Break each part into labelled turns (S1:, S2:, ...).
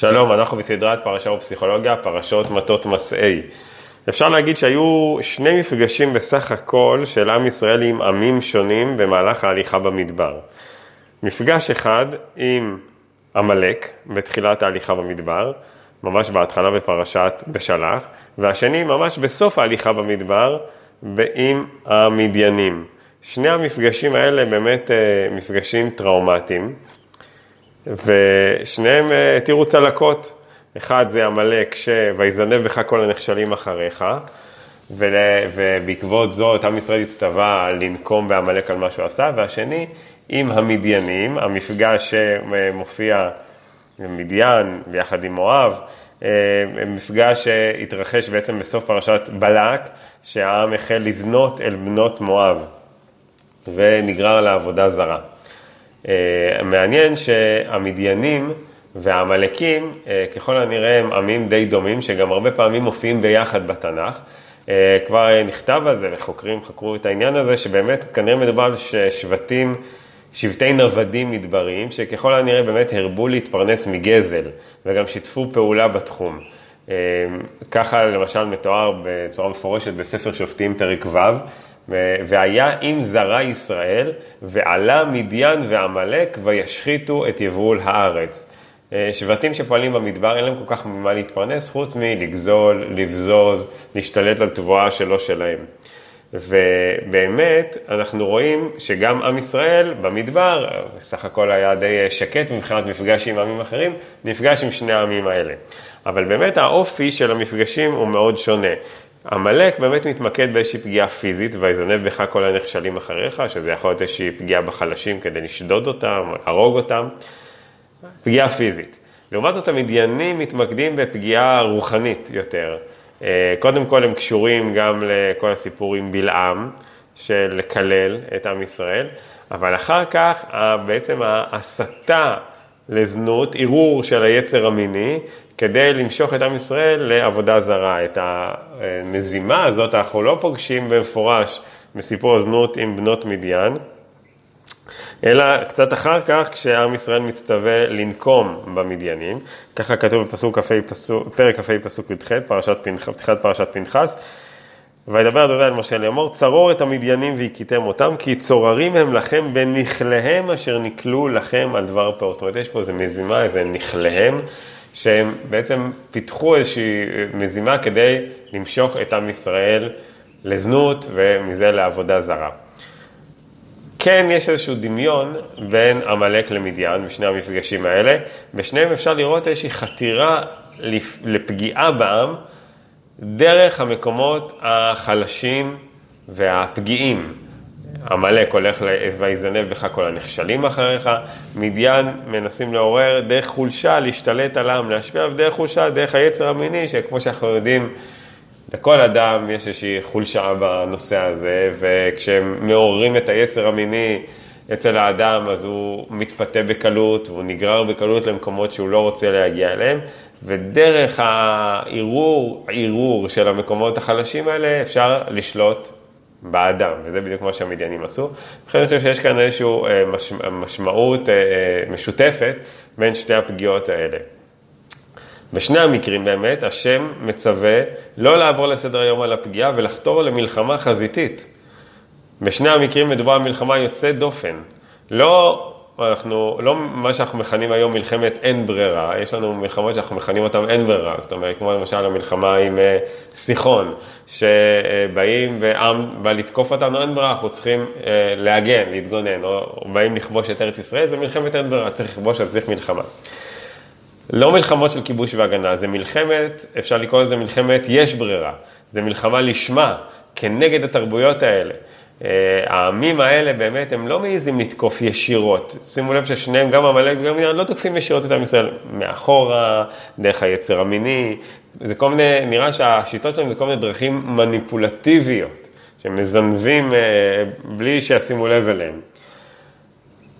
S1: שלום, אנחנו בסדרת פרשה ופסיכולוגיה, פרשות מטות מסעי. אפשר להגיד שהיו שני מפגשים בסך הכל של עם ישראל עם עמים שונים במהלך ההליכה במדבר. מפגש אחד עם עמלק בתחילת ההליכה במדבר, ממש בהתחלה בפרשת בשלח, והשני ממש בסוף ההליכה במדבר עם המדיינים. שני המפגשים האלה באמת אה, מפגשים טראומטיים. ושניהם אה, התירו צלקות. אחד זה עמלק ש"ויזנב בך כל הנחשלים אחריך", ובעקבות זאת עם ישראל הצטווה לנקום בעמלק על מה שהוא עשה, והשני עם המדיינים, המפגש שמופיע במדיין ביחד עם מואב, אה, מפגש שהתרחש בעצם בסוף פרשת בלק, שהעם החל לזנות אל בנות מואב ונגרר לעבודה זרה. אה, מעניין שהמדיינים והעמלקים, אה, ככל הנראה הם עמים די דומים, שגם הרבה פעמים מופיעים ביחד בתנ"ך. אה, כבר נכתב על זה, וחוקרים חקרו את העניין הזה, שבאמת כנראה מדובר על שבטים, שבטי נוודים מדבריים, שככל הנראה באמת הרבו להתפרנס מגזל, וגם שיתפו פעולה בתחום. ככה למשל מתואר בצורה מפורשת בספר שופטים פרק ו', והיה עם זרה ישראל, ועלה מדיין ועמלק וישחיתו את יבול הארץ. אה, שבטים שפועלים במדבר, אין להם כל כך ממה להתפרנס, חוץ מלגזול, לבזוז, להשתלט על תבואה שלא שלהם. ובאמת, אנחנו רואים שגם עם ישראל במדבר, סך הכל היה די שקט מבחינת מפגש עם עמים אחרים, נפגש עם שני העמים האלה. אבל באמת האופי של המפגשים הוא מאוד שונה. עמלק באמת מתמקד באיזושהי פגיעה פיזית, ויזנב בך כל הנכשלים אחריך, שזה יכול להיות איזושהי פגיעה בחלשים כדי לשדוד אותם, להרוג אותם, פגיעה פיזית. לעומת זאת המדיינים מתמקדים בפגיעה רוחנית יותר. אה, קודם כל הם קשורים גם לכל הסיפור עם בלעם, של לקלל את עם ישראל, אבל אחר כך בעצם ההסתה לזנות, ערעור של היצר המיני, כדי למשוך את עם ישראל לעבודה זרה. את המזימה הזאת אנחנו לא פוגשים במפורש בסיפור הזנות עם בנות מדיין, אלא קצת אחר כך כשעם ישראל מצטווה לנקום במדיינים, ככה כתוב בפסוק פסוק, פרק כ"ה פסוק י"ח, פתיחת פרשת פנחס, וידבר אדוני אל משה לאמור, צרור את המדיינים והכיתם אותם, כי צוררים הם לכם בנכליהם אשר נקלו לכם על דבר פעוט. זאת אומרת, יש פה איזה מזימה, איזה נכליהם. שהם בעצם פיתחו איזושהי מזימה כדי למשוך את עם ישראל לזנות ומזה לעבודה זרה. כן, יש איזשהו דמיון בין עמלק למדיין בשני המפגשים האלה. בשניהם אפשר לראות איזושהי חתירה לפגיעה בעם דרך המקומות החלשים והפגיעים. עמלק הולך ויזנב בך כל הנחשלים אחריך, מדיין מנסים לעורר דרך חולשה, להשתלט על העם, להשפיע עליו דרך חולשה, דרך היצר המיני, שכמו שאנחנו יודעים, לכל אדם יש איזושהי חולשה בנושא הזה, וכשהם מעוררים את היצר המיני אצל האדם, אז הוא מתפתה בקלות, והוא נגרר בקלות למקומות שהוא לא רוצה להגיע אליהם, ודרך הערעור, ערעור של המקומות החלשים האלה, אפשר לשלוט באדם, וזה בדיוק מה שהמדיינים עשו. לכן אני חושב שיש כאן איזושהי אה, מש, משמעות אה, משותפת בין שתי הפגיעות האלה. בשני המקרים באמת, השם מצווה לא לעבור לסדר היום על הפגיעה ולחתור למלחמה חזיתית. בשני המקרים מדובר על מלחמה יוצאת דופן. לא אנחנו, לא מה שאנחנו מכנים היום מלחמת אין ברירה, יש לנו מלחמות שאנחנו מכנים אותן אין ברירה, זאת אומרת, כמו למשל המלחמה עם אה, סיחון, שבאים ועם בא לתקוף אותנו, אין ברירה, אנחנו צריכים אה, להגן, להתגונן, או באים לכבוש את ארץ ישראל, זה מלחמת אין ברירה, צריך לכבוש, צריך מלחמה. לא מלחמות של כיבוש והגנה, זה מלחמת, אפשר לקרוא לזה מלחמת יש ברירה, זה מלחמה לשמה, כנגד התרבויות האלה. אה, העמים האלה באמת, הם לא מעיזים לתקוף ישירות. שימו לב ששניהם, גם עמלק וגם איראן, לא תוקפים ישירות את עם ישראל. מאחורה, דרך היצר המיני, זה כל מיני, נראה שהשיטות שלהם זה כל מיני דרכים מניפולטיביות, שמזנבים אה, בלי שישימו לב אליהם.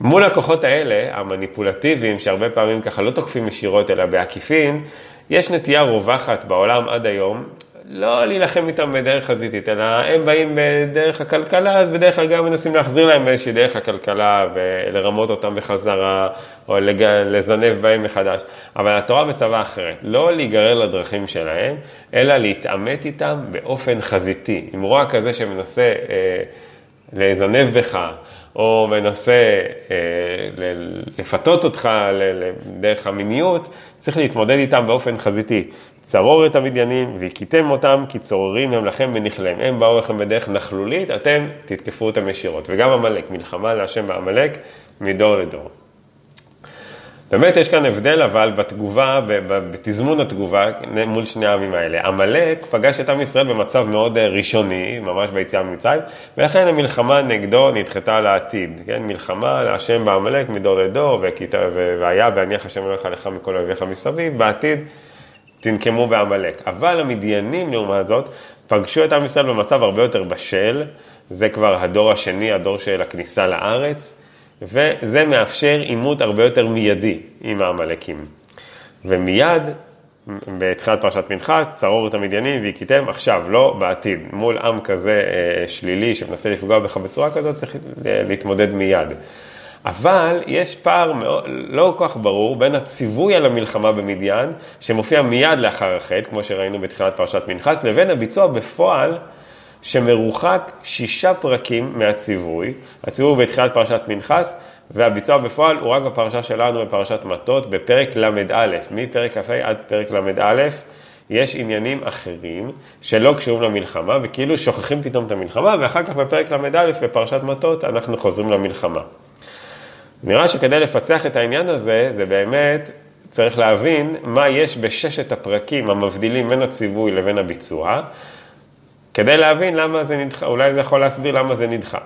S1: מול הכוחות האלה, המניפולטיביים, שהרבה פעמים ככה לא תוקפים ישירות אלא בעקיפין, יש נטייה רווחת בעולם עד היום לא להילחם איתם בדרך חזיתית, אלא הם באים בדרך הכלכלה, אז בדרך כלל גם מנסים להחזיר להם באיזושהי דרך הכלכלה ולרמות אותם בחזרה, או לג... לזנב בהם מחדש. אבל התורה מצווה אחרת, לא להיגרר לדרכים שלהם, אלא להתעמת איתם באופן חזיתי. עם רוע כזה שמנסה אה, לזנב בך, או מנסה אה, לפתות אותך דרך המיניות, צריך להתמודד איתם באופן חזיתי. צרור את המדיינים והכיתם אותם כי צוררים הם לכם ונכלם. הם באו לכם בדרך נכלולית, אתם תתקפו אותם ישירות. וגם עמלק, מלחמה להשם בעמלק מדור לדור. באמת יש כאן הבדל אבל בתגובה, בתזמון התגובה מול שני העמים האלה. עמלק פגש את עם ישראל במצב מאוד אה, ראשוני, ממש ביציאה ממצרים, ולכן המלחמה נגדו נדחתה לעתיד, כן? מלחמה להשם בעמלק מדור לדור, והיה והניח השם אלוהיך לך מכל אויביך מסביב, בעתיד תנקמו בעמלק. אבל המדיינים, לעומת זאת, פגשו את עם ישראל במצב הרבה יותר בשל, זה כבר הדור השני, הדור של הכניסה לארץ, וזה מאפשר עימות הרבה יותר מיידי עם העמלקים. ומיד, בתחילת פרשת פנחס, צרור את המדיינים והכיתם עכשיו, לא בעתיד. מול עם כזה אה, שלילי שמנסה לפגוע בך בצורה כזאת, צריך להתמודד מיד. אבל יש פער מאוד, לא כל כך ברור בין הציווי על המלחמה במדיין, שמופיע מיד לאחר החטא, כמו שראינו בתחילת פרשת פנחס, לבין הביצוע בפועל, שמרוחק שישה פרקים מהציווי. הציווי בתחילת פרשת פנחס, והביצוע בפועל הוא רק בפרשה שלנו, בפרשת מטות, בפרק ל"א, מפרק כ"ה עד פרק ל"א. יש עניינים אחרים שלא קשורים למלחמה, וכאילו שוכחים פתאום את המלחמה, ואחר כך בפרק ל"א, בפרשת מטות, אנחנו חוזרים למלחמה. נראה שכדי לפצח את העניין הזה, זה באמת צריך להבין מה יש בששת הפרקים המבדילים בין הציווי לבין הביצוע, כדי להבין למה זה נדחה, אולי זה יכול להסביר למה זה נדחה.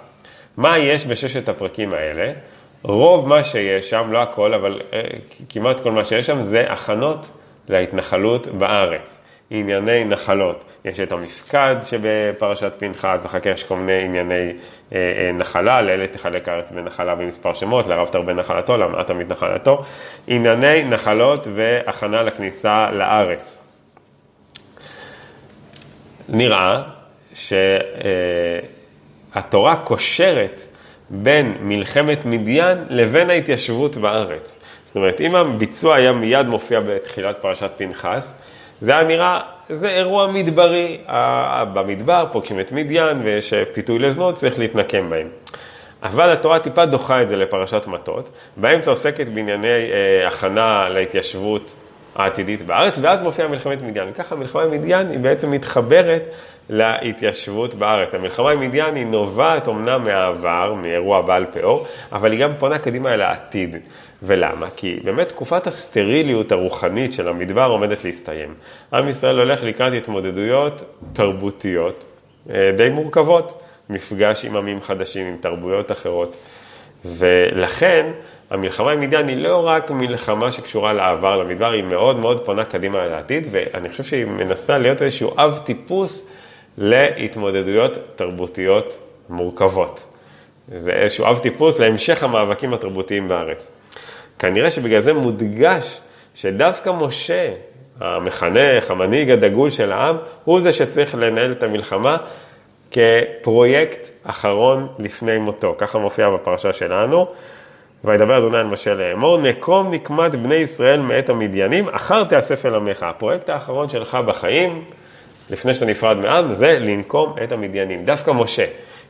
S1: מה יש בששת הפרקים האלה? רוב מה שיש שם, לא הכל, אבל אה, כמעט כל מה שיש שם, זה הכנות להתנחלות בארץ. ענייני נחלות. יש את המפקד שבפרשת פנחס, ואחר כך יש כל מיני ענייני אה, אה, נחלה, לאלה תחלק הארץ בנחלה במספר שמות, לרב תרבה נחלתו, למעט תמיד נחלתו. ענייני נחלות והכנה לכניסה לארץ. נראה שהתורה אה, קושרת בין מלחמת מדיין לבין ההתיישבות בארץ. זאת אומרת, אם הביצוע היה מיד מופיע בתחילת פרשת פנחס, זה היה נראה, זה אירוע מדברי, במדבר פוגשים את מדיין ויש פיתוי לזנות, צריך להתנקם בהם. אבל התורה טיפה דוחה את זה לפרשת מטות, באמצע עוסקת בענייני אה, הכנה להתיישבות העתידית בארץ, ואז מופיעה מלחמת מדיין. וככה מלחמה עם מדיין היא בעצם מתחברת להתיישבות בארץ. המלחמה עם מדיין היא נובעת אמנם מהעבר, מאירוע בעל פאור, אבל היא גם פונה קדימה אל העתיד. ולמה? כי באמת תקופת הסטריליות הרוחנית של המדבר עומדת להסתיים. עם ישראל הולך לקראת התמודדויות תרבותיות אה, די מורכבות, מפגש עם עמים חדשים, עם תרבויות אחרות. ולכן המלחמה עם מדיין היא לא רק מלחמה שקשורה לעבר, למדבר, היא מאוד מאוד פונה קדימה לעתיד, ואני חושב שהיא מנסה להיות איזשהו אב טיפוס להתמודדויות תרבותיות מורכבות. זה איזשהו אב טיפוס להמשך המאבקים התרבותיים בארץ. כנראה שבגלל זה מודגש שדווקא משה, המחנך, המנהיג הדגול של העם, הוא זה שצריך לנהל את המלחמה כפרויקט אחרון לפני מותו. ככה מופיע בפרשה שלנו. וידבר אדוני על משה לאמור, נקום נקמת בני ישראל מאת המדיינים, אחר תאסף אל עמך. הפרויקט האחרון שלך בחיים, לפני שאתה נפרד מעם, זה לנקום את המדיינים. דווקא משה.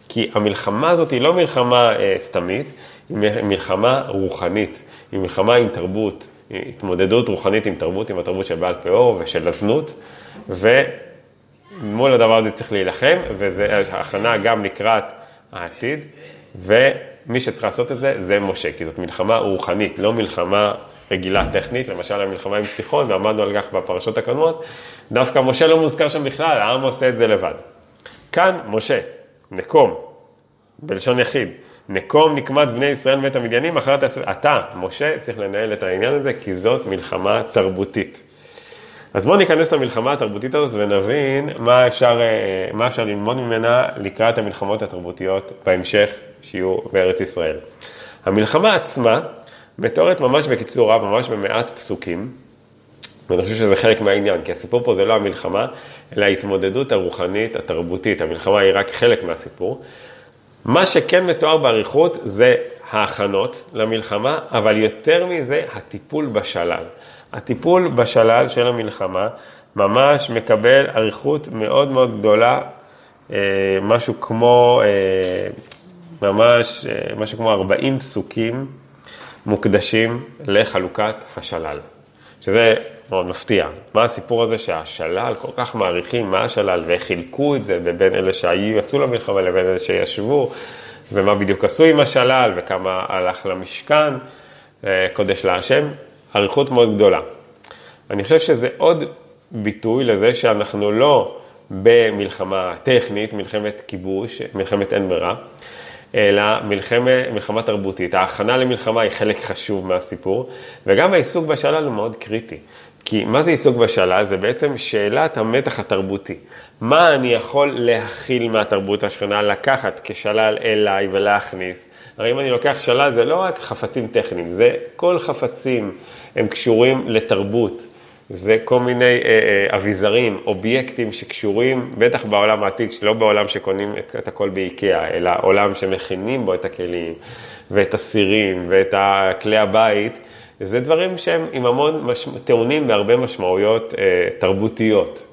S1: כי המלחמה הזאת היא לא מלחמה אה, סתמית, היא מלחמה רוחנית. היא מלחמה עם תרבות, התמודדות רוחנית עם תרבות, עם התרבות של בעל פאור ושל הזנות, ומול הדבר הזה צריך להילחם, וזו הכנה גם לקראת העתיד, ומי שצריך לעשות את זה, זה משה, כי זאת מלחמה רוחנית, לא מלחמה רגילה טכנית, למשל המלחמה עם סיחון, ועמדנו על כך בפרשות הקודמות, דווקא משה לא מוזכר שם בכלל, העם עושה את זה לבד. כאן משה, נקום, בלשון יחיד, נקום נקמת בני ישראל ואת המדיינים, אחרת אתה, משה, צריך לנהל את העניין הזה, כי זאת מלחמה תרבותית. אז בואו ניכנס למלחמה התרבותית הזאת ונבין מה אפשר, אה, מה אפשר ללמוד ממנה לקראת המלחמות התרבותיות בהמשך שיהיו בארץ ישראל. המלחמה עצמה מתוארת ממש בקיצור רב, ממש במעט פסוקים, ואני חושב שזה חלק מהעניין, כי הסיפור פה זה לא המלחמה, אלא ההתמודדות הרוחנית, התרבותית. המלחמה היא רק חלק מהסיפור. מה שכן מתואר באריכות זה ההכנות למלחמה, אבל יותר מזה, הטיפול בשלל. הטיפול בשלל של המלחמה ממש מקבל אריכות מאוד מאוד גדולה, אה, משהו כמו, אה, ממש, אה, משהו כמו 40 פסוקים מוקדשים לחלוקת השלל. שזה מאוד מפתיע. מה הסיפור הזה שהשלל, כל כך מעריכים מה השלל, וחילקו את זה בין אלה שיצאו למלחמה לבין אלה שישבו, ומה בדיוק עשו עם השלל, וכמה הלך למשכן, קודש להשם, אריכות מאוד גדולה. אני חושב שזה עוד ביטוי לזה שאנחנו לא במלחמה טכנית, מלחמת כיבוש, מלחמת אין ברירה, אלא מלחמה, מלחמה תרבותית. ההכנה למלחמה היא חלק חשוב מהסיפור, וגם העיסוק בשלל הוא מאוד קריטי. כי מה זה עיסוק בשלל? זה בעצם שאלת המתח התרבותי. מה אני יכול להכיל מהתרבות השכנה, לקחת כשלל אליי ולהכניס? הרי אם אני לוקח שלל זה לא רק חפצים טכניים, זה כל חפצים הם קשורים לתרבות. זה כל מיני אה, אה, אביזרים, אובייקטים שקשורים, בטח בעולם העתיק, לא בעולם שקונים את, את הכל באיקאה, אלא עולם שמכינים בו את הכלים ואת הסירים ואת כלי הבית, זה דברים שהם עם המון, מש... טעונים בהרבה משמעויות אה, תרבותיות.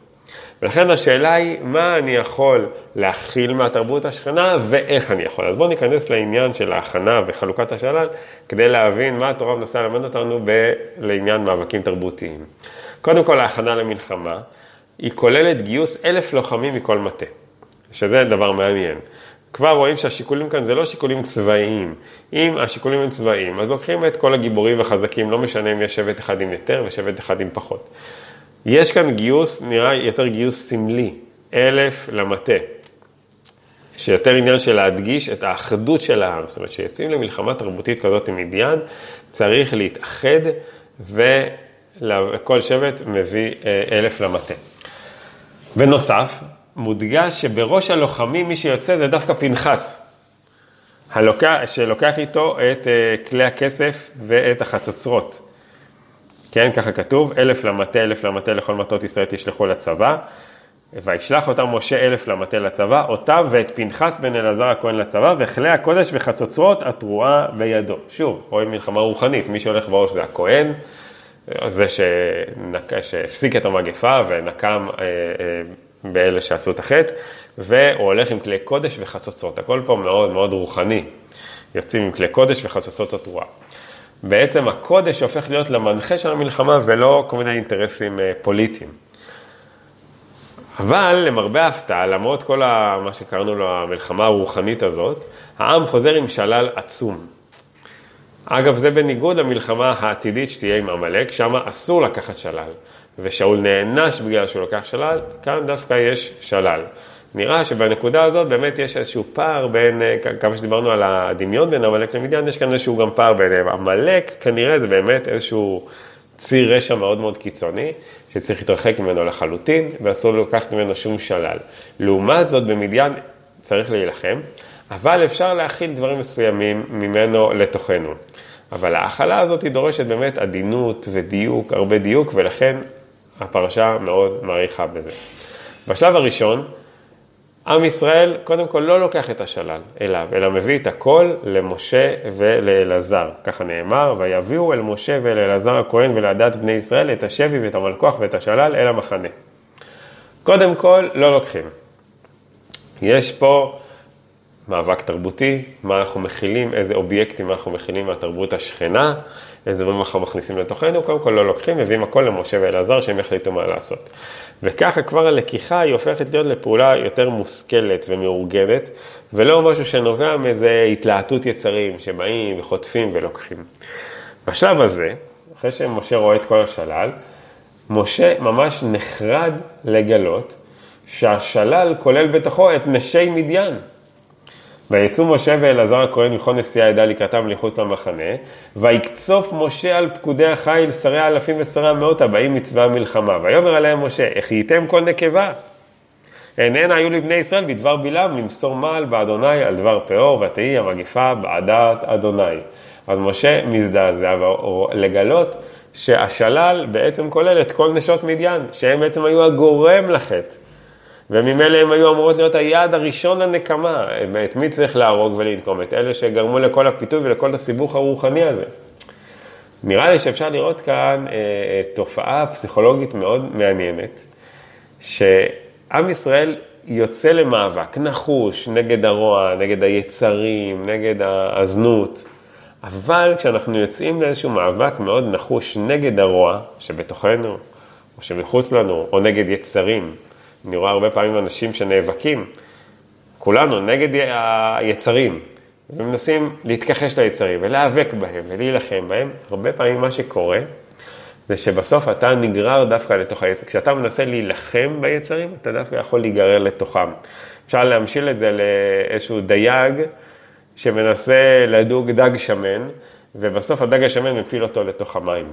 S1: ולכן השאלה היא, מה אני יכול להכיל מהתרבות השכנה ואיך אני יכול. אז בואו ניכנס לעניין של ההכנה וחלוקת השלל, כדי להבין מה התורה מנסה ללמד אותנו ב- לעניין מאבקים תרבותיים. קודם כל, ההכנה למלחמה, היא כוללת גיוס אלף לוחמים מכל מטה, שזה דבר מעניין. כבר רואים שהשיקולים כאן זה לא שיקולים צבאיים. אם השיקולים הם צבאיים, אז לוקחים את כל הגיבורים החזקים, לא משנה אם יש שבט אחד עם יותר ושבט אחד עם פחות. יש כאן גיוס, נראה יותר גיוס סמלי, אלף למטה, שיותר עניין של להדגיש את האחדות של העם. זאת אומרת, כשיוצאים למלחמה תרבותית כזאת עם מדיין, צריך להתאחד וכל שבט מביא אה, אלף למטה. בנוסף, מודגש שבראש הלוחמים מי שיוצא זה דווקא פנחס, הלוקח, שלוקח איתו את אה, כלי הכסף ואת החצוצרות. כן, ככה כתוב, אלף למטה, אלף למטה לכל מטות ישראל תשלחו לצבא. וישלח אותם משה אלף למטה לצבא, אותם ואת פנחס בן אלעזר הכהן לצבא, וכלי הקודש וחצוצרות התרועה בידו. שוב, רואים מלחמה רוחנית, מי שהולך בראש זה הכהן, זה שנק... שהפסיק את המגפה ונקם אה, אה, באלה שעשו את החטא, והוא הולך עם כלי קודש וחצוצרות. הכל פה מאוד מאוד רוחני. יוצאים עם כלי קודש וחצוצרות התרועה. בעצם הקודש הופך להיות למנחה של המלחמה ולא כל מיני אינטרסים אה, פוליטיים. אבל למרבה ההפתעה, למרות כל ה, מה שקראנו לו המלחמה הרוחנית הזאת, העם חוזר עם שלל עצום. אגב, זה בניגוד למלחמה העתידית שתהיה עם עמלק, שם אסור לקחת שלל, ושאול נענש בגלל שהוא לקח שלל, כאן דווקא יש שלל. נראה שבנקודה הזאת באמת יש איזשהו פער בין, אה, כמה שדיברנו על הדמיון בין עמלק למדיין, יש כאן איזשהו גם פער ביניהם. עמלק כנראה זה באמת איזשהו ציר רשע מאוד מאוד קיצוני, שצריך להתרחק ממנו לחלוטין, ואסור לקחת ממנו שום שלל. לעומת זאת, במדיין צריך להילחם, אבל אפשר להכיל דברים מסוימים ממנו לתוכנו. אבל ההכלה הזאת היא דורשת באמת עדינות ודיוק, הרבה דיוק, ולכן הפרשה מאוד מעריכה בזה. בשלב הראשון, עם ישראל קודם כל לא לוקח את השלל אליו, אלא מביא את הכל למשה ולאלעזר. ככה נאמר, ויביאו אל משה ואל אלעזר הכהן ולעדת בני ישראל את השבי ואת המלכוח ואת השלל אל המחנה. קודם כל, לא לוקחים. יש פה מאבק תרבותי, מה אנחנו מכילים, איזה אובייקטים אנחנו מכילים מהתרבות השכנה, איזה דברים אנחנו מכניסים לתוכנו, קודם כל לא לוקחים, מביאים הכל למשה ואלעזר שהם יחליטו מה לעשות. וככה כבר הלקיחה היא הופכת להיות לפעולה יותר מושכלת ומאורגנת, ולא משהו שנובע מאיזה התלהטות יצרים שבאים וחוטפים ולוקחים. בשלב הזה, אחרי שמשה רואה את כל השלל, משה ממש נחרד לגלות שהשלל כולל בתוכו את נשי מדיין. ויצאו משה ואלעזר הכהן מכל נשיאי העדה לקראתם לחוץ למחנה, ויקצוף משה על פקודי החיל, שרי האלפים ושרי המאות הבאים מצבא המלחמה. ויאמר עליהם משה, החייתם כל נקבה. איננה היו לבני ישראל בדבר בלעם למסור מעל באדוני על דבר פאור, ותהי המגיפה בעדת אדוני. אז משה מזדעזע לגלות שהשלל בעצם כולל את כל נשות מדיין, שהם בעצם היו הגורם לחטא. וממילא הם היו אמורות להיות היעד הראשון לנקמה. את מי צריך להרוג ולנקום? את אלה שגרמו לכל הפיתוי ולכל הסיבוך הרוחני הזה. נראה לי שאפשר לראות כאן אה, תופעה פסיכולוגית מאוד מעניינת, שעם ישראל יוצא למאבק נחוש נגד הרוע, נגד היצרים, נגד הזנות, אבל כשאנחנו יוצאים לאיזשהו מאבק מאוד נחוש נגד הרוע שבתוכנו, או שמחוץ לנו, או נגד יצרים, אני רואה הרבה פעמים אנשים שנאבקים, כולנו, נגד היצרים, ומנסים להתכחש ליצרים ולהיאבק בהם ולהילחם בהם, הרבה פעמים מה שקורה זה שבסוף אתה נגרר דווקא לתוך היצר. כשאתה מנסה להילחם ביצרים, אתה דווקא יכול להיגרר לתוכם. אפשר להמשיל את זה לאיזשהו דייג שמנסה לדוג דג שמן, ובסוף הדג השמן מפיל אותו לתוך המים.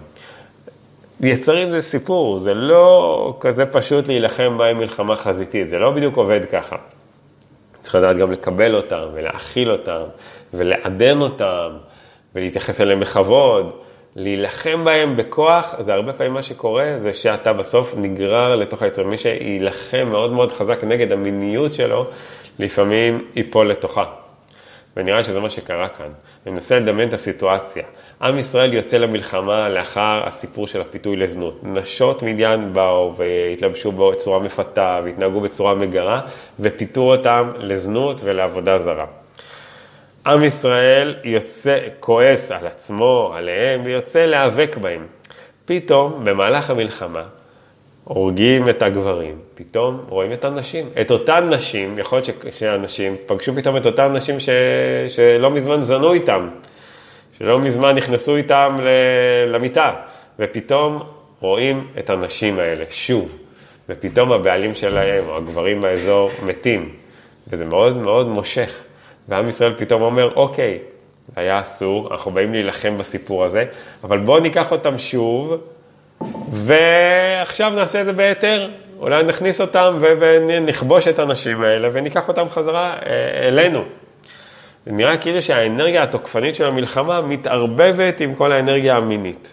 S1: יצרים זה סיפור, זה לא כזה פשוט להילחם בהם מלחמה חזיתית, זה לא בדיוק עובד ככה. צריך לדעת גם לקבל אותם, ולהכיל אותם, ולעדן אותם, ולהתייחס אליהם בכבוד. להילחם בהם בכוח, זה הרבה פעמים מה שקורה, זה שאתה בסוף נגרר לתוך היצר. מי שיילחם מאוד מאוד חזק נגד המיניות שלו, לפעמים ייפול לתוכה. ונראה שזה מה שקרה כאן. אני מנסה לדמיין את הסיטואציה. עם ישראל יוצא למלחמה לאחר הסיפור של הפיתוי לזנות. נשות מדיין באו והתלבשו בצורה מפתה והתנהגו בצורה מגרה ופיתו אותם לזנות ולעבודה זרה. עם ישראל יוצא, כועס על עצמו, עליהם, ויוצא להיאבק בהם. פתאום, במהלך המלחמה, הורגים את הגברים, פתאום רואים את הנשים. את אותן נשים, יכול להיות שהנשים פגשו פתאום את אותן נשים ש... שלא מזמן זנו איתם, שלא מזמן נכנסו איתם למיטה, ופתאום רואים את הנשים האלה, שוב, ופתאום הבעלים שלהם, או הגברים באזור, מתים, וזה מאוד מאוד מושך. ועם ישראל פתאום אומר, אוקיי, היה אסור, אנחנו באים להילחם בסיפור הזה, אבל בואו ניקח אותם שוב, ועכשיו נעשה את זה בהיתר. אולי נכניס אותם ונכבוש את הנשים האלה וניקח אותם חזרה אה, אלינו. נראה כאילו שהאנרגיה התוקפנית של המלחמה מתערבבת עם כל האנרגיה המינית.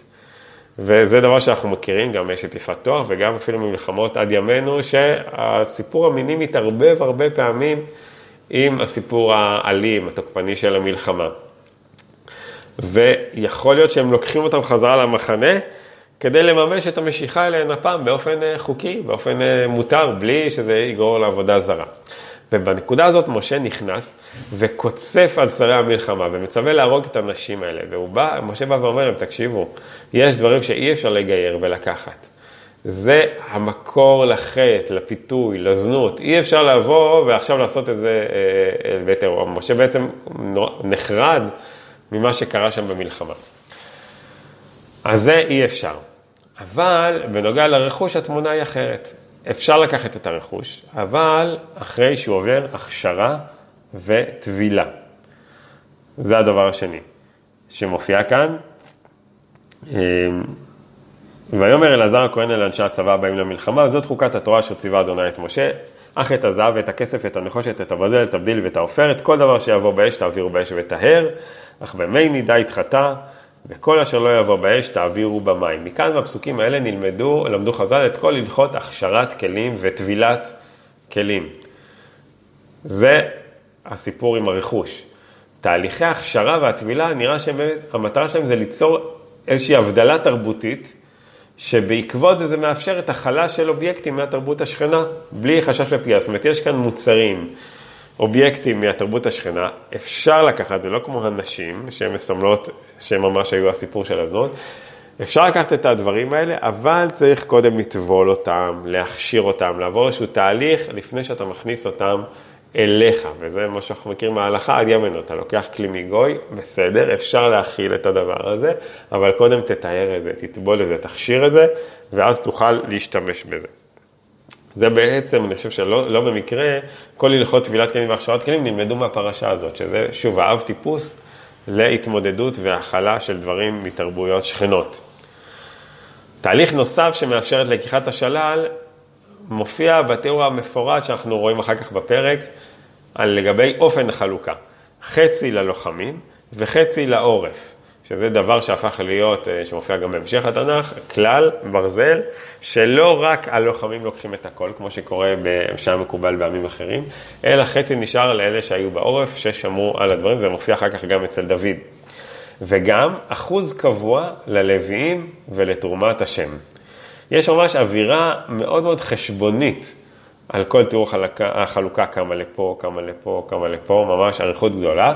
S1: וזה דבר שאנחנו מכירים, גם יש את יפת תואר וגם אפילו ממלחמות עד ימינו, שהסיפור המיני מתערבב הרבה פעמים עם הסיפור האלים, התוקפני של המלחמה. ויכול להיות שהם לוקחים אותם חזרה למחנה כדי לממש את המשיכה אליהן הפעם באופן אה, חוקי, באופן אה, מותר, בלי שזה יגרור לעבודה זרה. ובנקודה הזאת משה נכנס וקוצף על שרי המלחמה ומצווה להרוג את הנשים האלה. והוא בא, משה בא ואומר להם, תקשיבו, יש דברים שאי אפשר לגייר ולקחת. זה המקור לחטא, לפיתוי, לזנות. אי אפשר לבוא ועכשיו לעשות את זה ביתר. אה, משה בעצם נחרד ממה שקרה שם במלחמה. אז זה אי אפשר. אבל בנוגע לרכוש התמונה היא אחרת. אפשר לקחת את הרכוש, אבל אחרי שהוא עובר הכשרה וטבילה. זה הדבר השני שמופיע כאן. אמ, ויאמר אלעזר הכהן אל אנשי הצבא הבאים למלחמה, זאת חוקת התורה אשר ציווה אדוני את משה, אך את הזהב ואת הכסף ואת הנחושת, את הברזל, את הבדיל ואת העופרת, כל דבר שיבוא באש תעבירו באש וטהר, אך במי נידה יתחטא, וכל אשר לא יבוא באש תעבירו במים. מכאן בפסוקים האלה נלמדו, למדו חז"ל את כל הלכות הכשרת כלים וטבילת כלים. זה הסיפור עם הרכוש. תהליכי ההכשרה והטבילה, נראה שהמטרה שלהם זה ליצור איזושהי הבדלה תרבותית שבעקבות זה זה מאפשר את הכלה של אובייקטים מהתרבות השכנה, בלי חשש לפגיעה. זאת אומרת, יש כאן מוצרים, אובייקטים מהתרבות השכנה, אפשר לקחת, זה לא כמו הנשים, שהן מסמלות, שהן ממש היו הסיפור של הזנות, אפשר לקחת את הדברים האלה, אבל צריך קודם לטבול אותם, להכשיר אותם, לעבור איזשהו תהליך לפני שאתה מכניס אותם אליך, וזה מה שאנחנו מכירים מההלכה עד ימינו, אתה לוקח כלי מגוי, בסדר, אפשר להכיל את הדבר הזה, אבל קודם תתאר את זה, תטבול את זה, תכשיר את זה, ואז תוכל להשתמש בזה. זה בעצם, אני חושב שלא לא במקרה, כל הלכות טבילת כלים והכשרת כלים נלמדו מהפרשה הזאת, שזה שוב האב טיפוס להתמודדות והכלה של דברים מתרבויות שכנות. תהליך נוסף שמאפשר את לקיחת השלל מופיע בתיאור המפורט שאנחנו רואים אחר כך בפרק, על לגבי אופן החלוקה. חצי ללוחמים וחצי לעורף. שזה דבר שהפך להיות, אה, שמופיע גם בהמשך התנ"ך, כלל, ברזל, שלא רק הלוחמים לוקחים את הכל, כמו שקורה, שהיה מקובל בעמים אחרים, אלא חצי נשאר לאלה שהיו בעורף, ששמרו על הדברים, זה מופיע אחר כך גם אצל דוד. וגם אחוז קבוע ללוויים ולתרומת השם. יש ממש אווירה מאוד מאוד חשבונית על כל תיאור החלוקה, כמה לפה, כמה לפה, כמה לפה, ממש אריכות גדולה.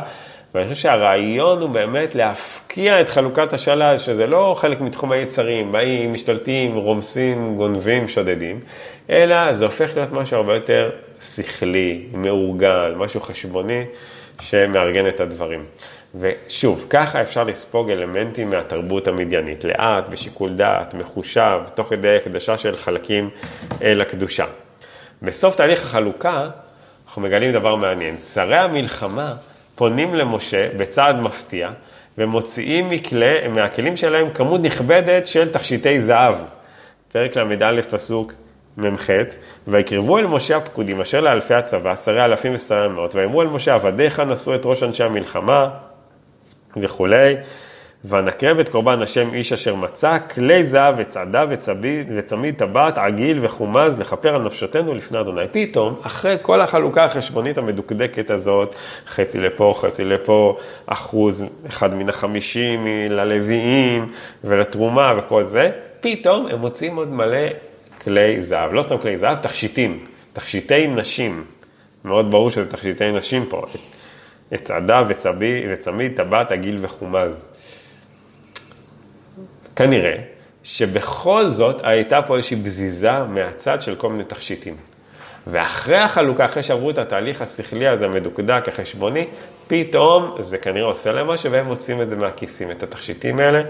S1: ואני חושב שהרעיון הוא באמת להפקיע את חלוקת השלל, שזה לא חלק מתחום היצרים, באים, משתלטים, רומסים, גונבים, שודדים, אלא זה הופך להיות משהו הרבה יותר שכלי, מאורגן, משהו חשבוני שמארגן את הדברים. ושוב, ככה אפשר לספוג אלמנטים מהתרבות המדיינית, לאט, בשיקול דעת, מחושב, תוך כדי הקדשה של חלקים אל הקדושה. בסוף תהליך החלוקה, אנחנו מגלים דבר מעניין. שרי המלחמה פונים למשה בצעד מפתיע, ומוציאים מכלי, מהכלים שלהם כמות נכבדת של תכשיטי זהב. פרק ל"א פסוק מ"ח, ויקרבו אל משה הפקודים אשר לאלפי הצבא, שרי אלפים ושרי מאות, ויאמרו אל משה עבדיך נשאו את ראש אנשי המלחמה וכולי. ונקרב את קורבן השם איש אשר מצא, כלי זהב וצעדה וצמיד טבעת, עגיל וחומז, לכפר על נפשותנו לפני אדוני. פתאום, אחרי כל החלוקה החשבונית המדוקדקת הזאת, חצי לפה, חצי לפה, אחוז אחד מן החמישים ללוויים ולתרומה וכל זה, פתאום הם מוצאים עוד מלא כלי זהב. לא סתם כלי זהב, תכשיטים, תכשיטי נשים. מאוד ברור שזה תכשיטי נשים פה. צעדה וצמיד, טבעת, עגיל וחומז. כנראה שבכל זאת הייתה פה איזושהי בזיזה מהצד של כל מיני תכשיטים. ואחרי החלוקה, אחרי שעברו את התהליך השכלי הזה, המדוקדק, החשבוני, פתאום זה כנראה עושה להם משהו, והם מוצאים את זה מהכיסים, את התכשיטים האלה,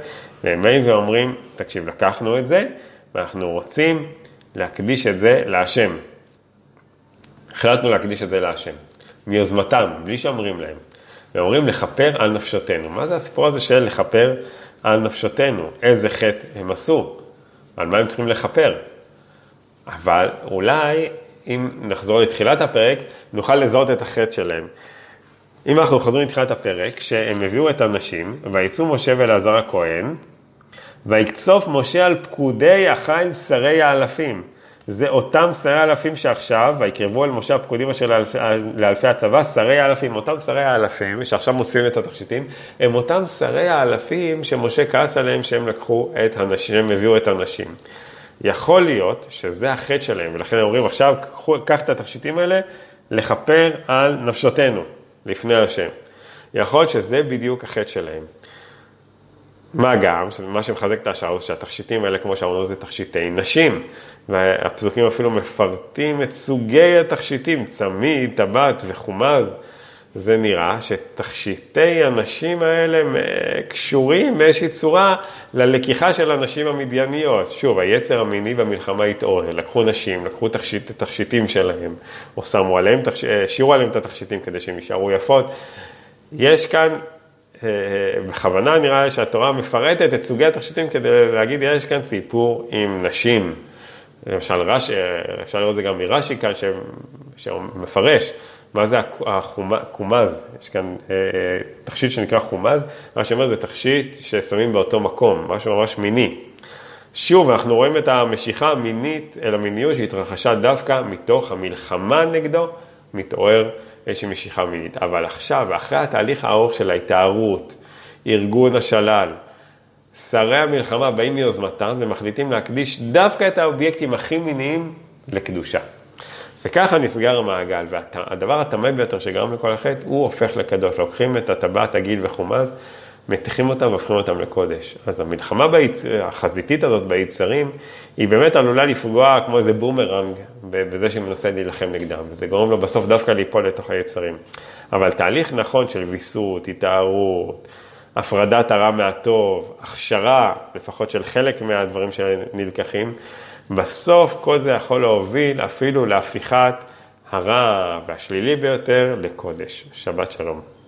S1: והם באים ואומרים, תקשיב, לקחנו את זה, ואנחנו רוצים להקדיש את זה להשם. החלטנו להקדיש את זה להשם, מיוזמתם, בלי שאומרים להם. ואומרים לכפר על נפשותנו. מה זה הסיפור הזה של לכפר על נפשותנו, איזה חטא הם עשו, על מה הם צריכים לכפר. אבל אולי, אם נחזור לתחילת הפרק, נוכל לזהות את החטא שלהם. אם אנחנו חוזרים לתחילת הפרק, שהם הביאו את הנשים, ויצאו משה ואלעזר הכהן, ויקצוף משה על פקודי החיל שרי האלפים. זה אותם שרי האלפים שעכשיו, ויקרבו אל משה הפקודים אשר לאלפי, לאלפי הצבא, שרי האלפים, אותם שרי האלפים, שעכשיו מוסיפים את התכשיטים, הם אותם שרי האלפים שמשה כעס עליהם שהם לקחו את הנשים, הם הביאו את הנשים. יכול להיות שזה החטא שלהם, ולכן הם אומרים עכשיו, קח את התכשיטים האלה, לכפר על נפשותינו לפני השם. יכול להיות שזה בדיוק החטא שלהם. מה גם, מה שמחזק את השער, שהתכשיטים האלה, כמו שאמרנו, זה תכשיטי נשים. והפסוקים אפילו מפרטים את סוגי התכשיטים, צמיד, טבעת וחומז. זה נראה שתכשיטי הנשים האלה קשורים באיזושהי צורה ללקיחה של הנשים המדייניות. שוב, היצר המיני במלחמה התעורר, לקחו נשים, לקחו תכשיט, תכשיטים שלהם, או שמו עליהם, השאירו עליהם את התכשיטים כדי שהם יישארו יפות. יש כאן, אה, אה, בכוונה נראה שהתורה מפרטת את סוגי התכשיטים כדי להגיד, יש כאן סיפור עם נשים. למשל רש"י, אפשר לראות את זה גם מרש"י כאן, שמפרש מה זה הקומז, יש כאן אה, תכשיט שנקרא חומז, מה שאומר זה תכשיט ששמים באותו מקום, משהו ממש מיני. שוב, אנחנו רואים את המשיכה המינית אל המיניות שהתרחשה דווקא מתוך המלחמה נגדו, מתעורר איזושהי משיכה מינית. אבל עכשיו, אחרי התהליך הארוך של ההתארות, ארגון השלל, שרי המלחמה באים מיוזמתם ומחליטים להקדיש דווקא את האובייקטים הכי מיניים לקדושה. וככה נסגר המעגל, והדבר הטמא ביותר שגרם לכל החטא, הוא הופך לקדוש. לוקחים את הטבעת, העגיל והכומז, מתיכים אותם והופכים אותם לקודש. אז המלחמה ביצ... החזיתית הזאת ביצרים, היא באמת עלולה לפגוע כמו איזה בומרנג בזה שמנסה להילחם נגדם, וזה גורם לו בסוף דווקא ליפול לתוך היצרים. אבל תהליך נכון של ויסות, היטהרות, הפרדת הרע מהטוב, הכשרה, לפחות של חלק מהדברים שנלקחים, בסוף כל זה יכול להוביל אפילו להפיכת הרע והשלילי ביותר לקודש. שבת שלום.